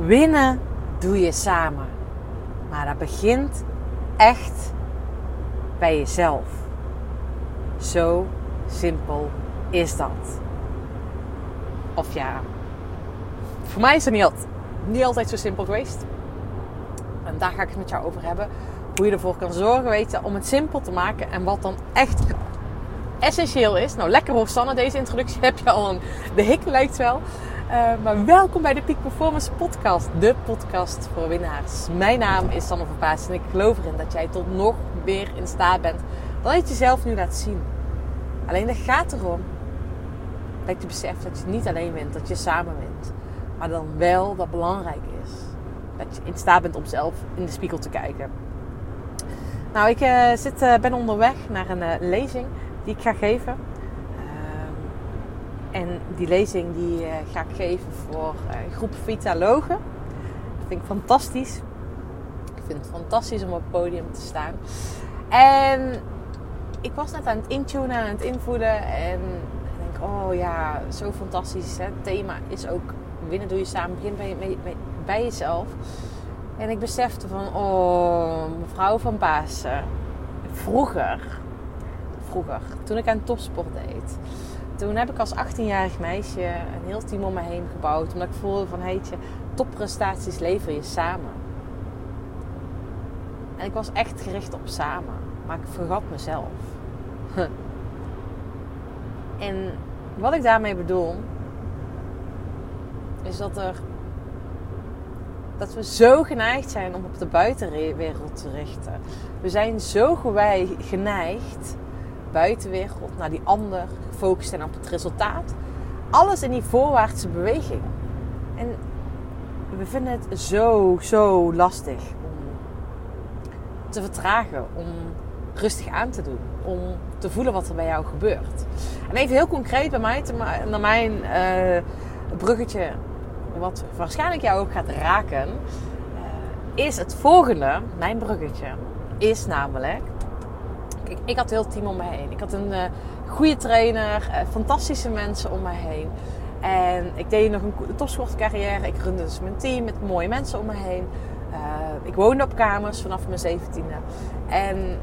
Winnen doe je samen. Maar dat begint echt bij jezelf. Zo simpel is dat. Of ja, voor mij is het niet altijd, zo simpel geweest. En daar ga ik het met jou over hebben. Hoe je ervoor kan zorgen, weet je, om het simpel te maken. En wat dan echt essentieel is. Nou, lekker hoofdstandig deze introductie. Heb je al een... De hik lijkt wel. Uh, maar welkom bij de Peak Performance Podcast. De podcast voor winnaars. Mijn naam is Sanne Verpaas en ik geloof erin dat jij tot nog meer in staat bent dan je jezelf nu laat zien. Alleen het gaat erom dat je beseft dat je niet alleen wint, dat je samen wint. Maar dan wel dat belangrijk is. Dat je in staat bent om zelf in de spiegel te kijken. Nou, ik uh, zit, uh, ben onderweg naar een lezing die ik ga geven. En die lezing die ga ik geven voor groep Vitalogen. Dat vind ik fantastisch. Ik vind het fantastisch om op het podium te staan. En ik was net aan het intunen, aan het invoelen. En ik denk, oh ja, zo fantastisch. Hè? Het thema is ook winnen doe je samen. Begin bij, bij, bij jezelf. En ik besefte van, oh, mevrouw van Pasen. Vroeger, vroeger, toen ik aan topsport deed. Toen heb ik als 18-jarig meisje een heel team om me heen gebouwd. Omdat ik voelde van, heetje, topprestaties lever je samen. En ik was echt gericht op samen. Maar ik vergat mezelf. en wat ik daarmee bedoel, is dat er dat we zo geneigd zijn om op de buitenwereld te richten. We zijn zo geneigd, buitenwereld, naar die ander, gefocust zijn op het resultaat. Alles in die voorwaartse beweging. En we vinden het zo, zo lastig om te vertragen, om rustig aan te doen, om te voelen wat er bij jou gebeurt. En even heel concreet bij mij, naar mijn uh, bruggetje wat waarschijnlijk jou ook gaat raken, uh, is het volgende. Mijn bruggetje is namelijk. Ik had heel team om me heen. Ik had een uh, goede trainer, uh, fantastische mensen om me heen. En ik deed nog een topsportcarrière. Ik runde dus mijn team met mooie mensen om me heen. ik woonde op kamers vanaf mijn zeventiende. En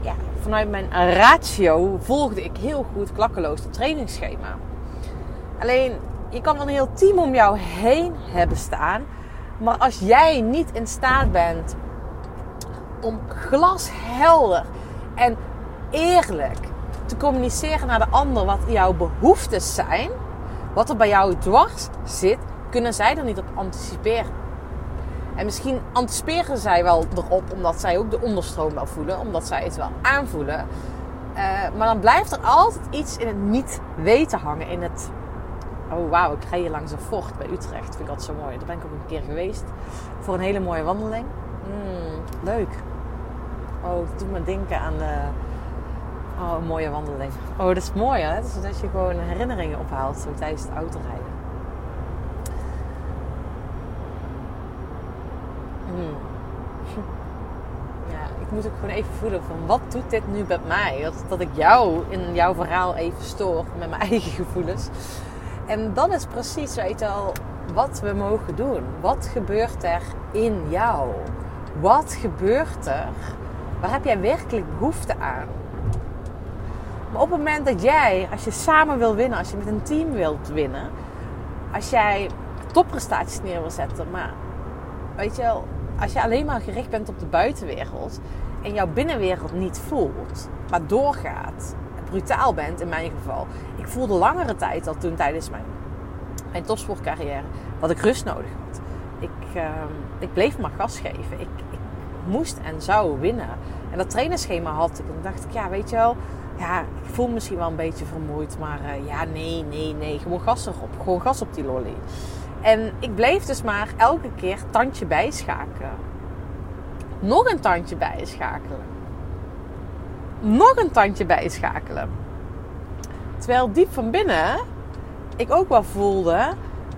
ja, vanuit mijn ratio volgde ik heel goed klakkeloos het trainingsschema. Alleen je kan een heel team om jou heen hebben staan. Maar als jij niet in staat bent om glashelder en eerlijk te communiceren naar de ander wat jouw behoeftes zijn, wat er bij jou dwars zit, kunnen zij er niet op anticiperen. En misschien anticiperen zij wel erop omdat zij ook de onderstroom wel voelen, omdat zij het wel aanvoelen. Uh, maar dan blijft er altijd iets in het niet weten hangen, in het Oh wauw, ik ga hier langs een fort bij Utrecht. Vind ik altijd zo mooi. Daar ben ik ook een keer geweest. Voor een hele mooie wandeling. Mm, leuk. Oh, het doet me denken aan de... Oh, een mooie wandeling. Oh, dat is mooi hè. Dus dat je gewoon herinneringen ophaalt zo tijdens het autorijden. Mm. Ja, ik moet ook gewoon even voelen van wat doet dit nu met mij? Dat, dat ik jou in jouw verhaal even stoor met mijn eigen gevoelens. En dat is precies, weet je al, wat we mogen doen. Wat gebeurt er in jou? Wat gebeurt er? Waar heb jij werkelijk behoefte aan? Maar op het moment dat jij, als je samen wil winnen, als je met een team wilt winnen, als jij topprestaties neer wil zetten, maar weet je wel, als je alleen maar gericht bent op de buitenwereld en jouw binnenwereld niet voelt, maar doorgaat, brutaal bent in mijn geval. Ik voelde langere tijd al toen tijdens mijn, topsportcarrière dat ik rust nodig had. Ik, uh, ik bleef maar gas geven. Ik, moest en zou winnen. En dat trainerschema had ik. En dacht ik, ja, weet je wel, ja, ik voel me misschien wel een beetje vermoeid. Maar uh, ja, nee, nee, nee. Gewoon gas erop. Gewoon gas op die lolly. En ik bleef dus maar elke keer tandje bijschakelen. Nog een tandje bijschakelen nog een tandje bijschakelen. Terwijl diep van binnen ik ook wel voelde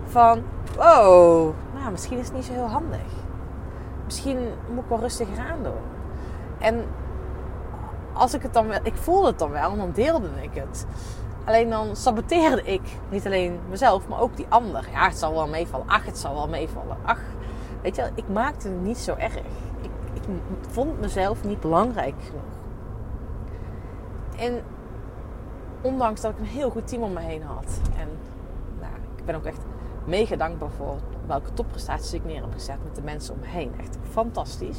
van, wow, nou, misschien is het niet zo heel handig. Misschien moet ik wel rustiger aan doen. En als ik het dan wel, ik voelde het dan wel dan deelde ik het. Alleen dan saboteerde ik niet alleen mezelf, maar ook die ander. Ja, het zal wel meevallen. Ach, het zal wel meevallen. Ach, weet je, ik maakte het niet zo erg. Ik, ik vond mezelf niet belangrijk genoeg. En ondanks dat ik een heel goed team om me heen had. En nou, ik ben ook echt mega dankbaar voor welke topprestaties ik neer heb gezet met de mensen om me heen. Echt fantastisch.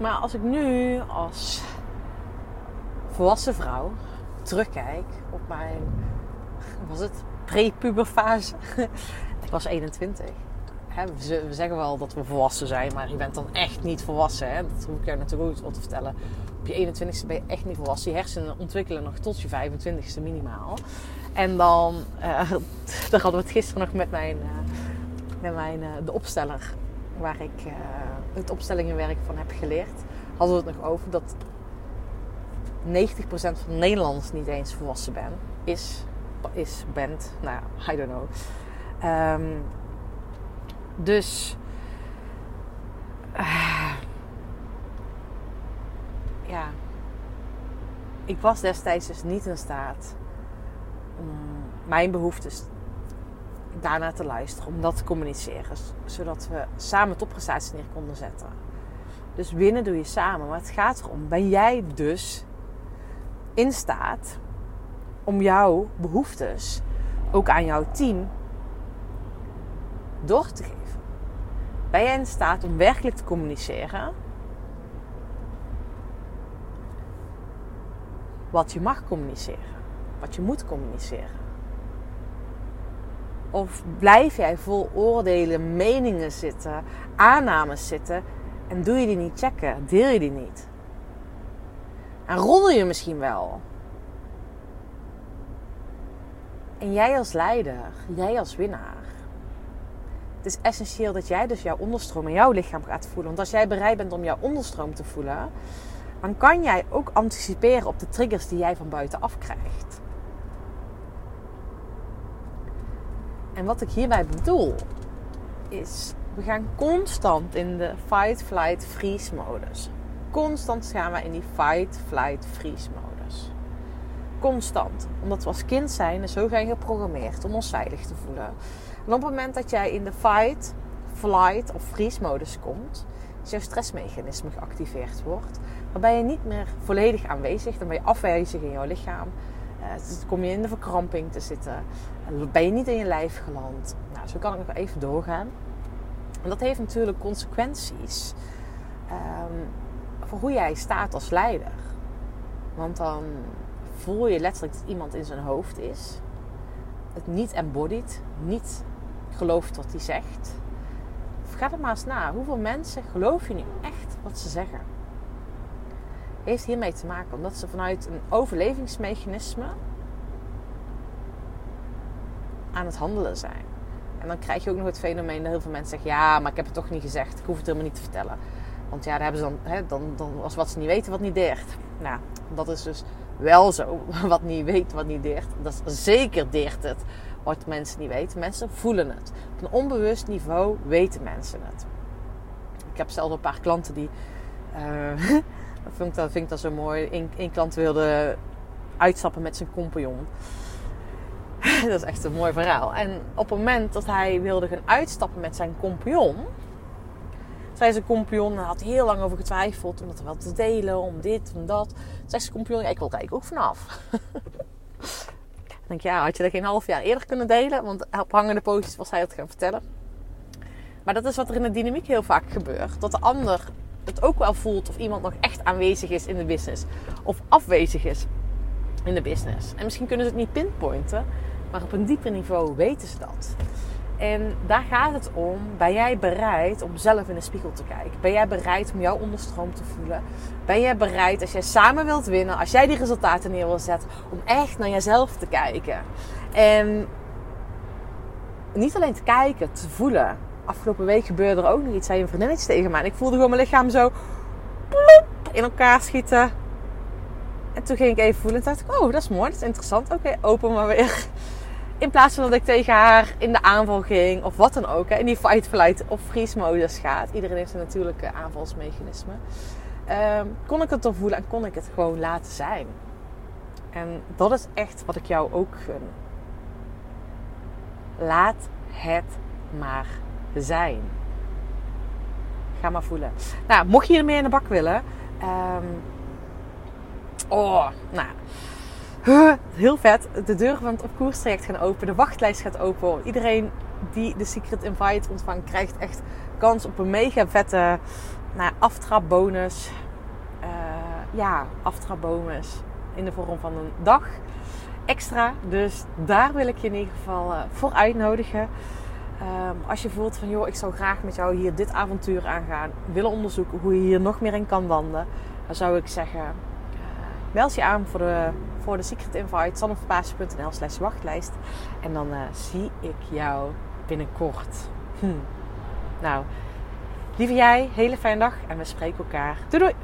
Maar als ik nu als volwassen vrouw terugkijk op mijn, was het, prepuberfase. ik was 21. we zeggen wel dat we volwassen zijn, maar je bent dan echt niet volwassen. Hè? Dat hoef ik je natuurlijk ook wat te vertellen. Op je 21ste ben je echt niet volwassen. Je hersenen ontwikkelen nog tot je 25ste minimaal. En dan, uh, daar hadden we het gisteren nog met mijn, uh, met mijn uh, de opsteller, waar ik het opstellingenwerk van heb geleerd. Hadden we het nog over dat 90% van Nederlanders niet eens volwassen ben, is, is, bent. Nou, I don't know. Um, dus. Ja. Ik was destijds dus niet in staat mijn behoeftes daarna te luisteren, om dat te communiceren, zodat we samen topprestaties neer konden zetten. Dus winnen doe je samen, maar het gaat erom: ben jij dus in staat om jouw behoeftes ook aan jouw team door te geven? Ben jij in staat om werkelijk te communiceren wat je mag communiceren, wat je moet communiceren? Of blijf jij vol oordelen, meningen zitten, aannames zitten en doe je die niet checken, deel je die niet? En roddel je misschien wel. En jij als leider, jij als winnaar. Het is essentieel dat jij dus jouw onderstroom in jouw lichaam gaat voelen. Want als jij bereid bent om jouw onderstroom te voelen, dan kan jij ook anticiperen op de triggers die jij van buitenaf krijgt. En wat ik hierbij bedoel, is we gaan constant in de fight, flight, freeze modus constant gaan we in die fight, flight, freeze modus. Constant. Omdat we als kind zijn zo zijn geprogrammeerd om ons veilig te voelen. En op het moment dat jij in de fight, flight of freeze modus komt, is jouw stressmechanisme geactiveerd wordt. Ben je niet meer volledig aanwezig, dan ben je afwezig in jouw lichaam. Uh, dan kom je in de verkramping te zitten. Ben je niet in je lijf geland. Nou, zo kan ik nog even doorgaan. En dat heeft natuurlijk consequenties. Um, voor hoe jij staat als leider. Want dan voel je letterlijk dat iemand in zijn hoofd is. Het niet embodied, niet gelooft wat hij zegt. Ga er maar eens na. Hoeveel mensen geloof je nu echt wat ze zeggen? Heeft hiermee te maken omdat ze vanuit een overlevingsmechanisme aan het handelen zijn. En dan krijg je ook nog het fenomeen dat heel veel mensen zeggen: Ja, maar ik heb het toch niet gezegd. Ik hoef het helemaal niet te vertellen. Want ja, daar hebben ze dan, hè, dan, dan was wat ze niet weten, wat niet deert. Nou, dat is dus wel zo. Wat niet weet, wat niet deert. Dat is zeker deert het. Wat mensen niet weten. Mensen voelen het. Op een onbewust niveau weten mensen het. Ik heb zelf een paar klanten die. Uh, dat, vind ik, dat ik zo mooi. Eén klant wilde uitstappen met zijn compagnon. dat is echt een mooi verhaal. En op het moment dat hij wilde gaan uitstappen met zijn compagnon zei zijn compagnon, had heel lang over getwijfeld om dat wel te delen, om dit, om dat. Zei zijn compagnon, ik wil eigenlijk ook vanaf. Dan denk ja, had je dat geen half jaar eerder kunnen delen? Want op hangende pootjes was hij het gaan vertellen. Maar dat is wat er in de dynamiek heel vaak gebeurt. Dat de ander het ook wel voelt of iemand nog echt aanwezig is in de business. Of afwezig is in de business. En misschien kunnen ze het niet pinpointen, maar op een dieper niveau weten ze dat. En daar gaat het om. Ben jij bereid om zelf in de spiegel te kijken? Ben jij bereid om jouw onderstroom te voelen? Ben jij bereid, als jij samen wilt winnen, als jij die resultaten neer wil zetten, om echt naar jezelf te kijken? En niet alleen te kijken, te voelen. Afgelopen week gebeurde er ook nog iets. Zei een vriendinnetje tegen mij. En ik voelde gewoon mijn lichaam zo plop, in elkaar schieten. En toen ging ik even voelen. En dacht ik, oh, dat is mooi, dat is interessant. Oké, open maar weer. In plaats van dat ik tegen haar in de aanval ging of wat dan ook. Hè, in die fight, flight of freeze modus gaat. Iedereen heeft een natuurlijke aanvalsmechanisme. Um, kon ik het doorvoelen en kon ik het gewoon laten zijn. En dat is echt wat ik jou ook gun. Laat het maar zijn. Ga maar voelen. Nou, mocht je ermee in de bak willen. Um, oh, nou. Heel vet. De deuren van het op koers traject gaan open. De wachtlijst gaat open. Iedereen die de Secret Invite ontvangt, krijgt echt kans op een mega vette nou, aftrapbonus. Uh, ja, aftrapbonus in de vorm van een dag extra. Dus daar wil ik je in ieder geval uh, voor uitnodigen. Um, als je voelt van joh, ik zou graag met jou hier dit avontuur aangaan, willen onderzoeken hoe je hier nog meer in kan wandelen, dan zou ik zeggen: uh, meld je aan voor de, voor de Secret Invite, sanneverpaasje.nl slash wachtlijst. En dan uh, zie ik jou binnenkort. Hm. Nou, lieve jij, hele fijne dag en we spreken elkaar. Doei doei!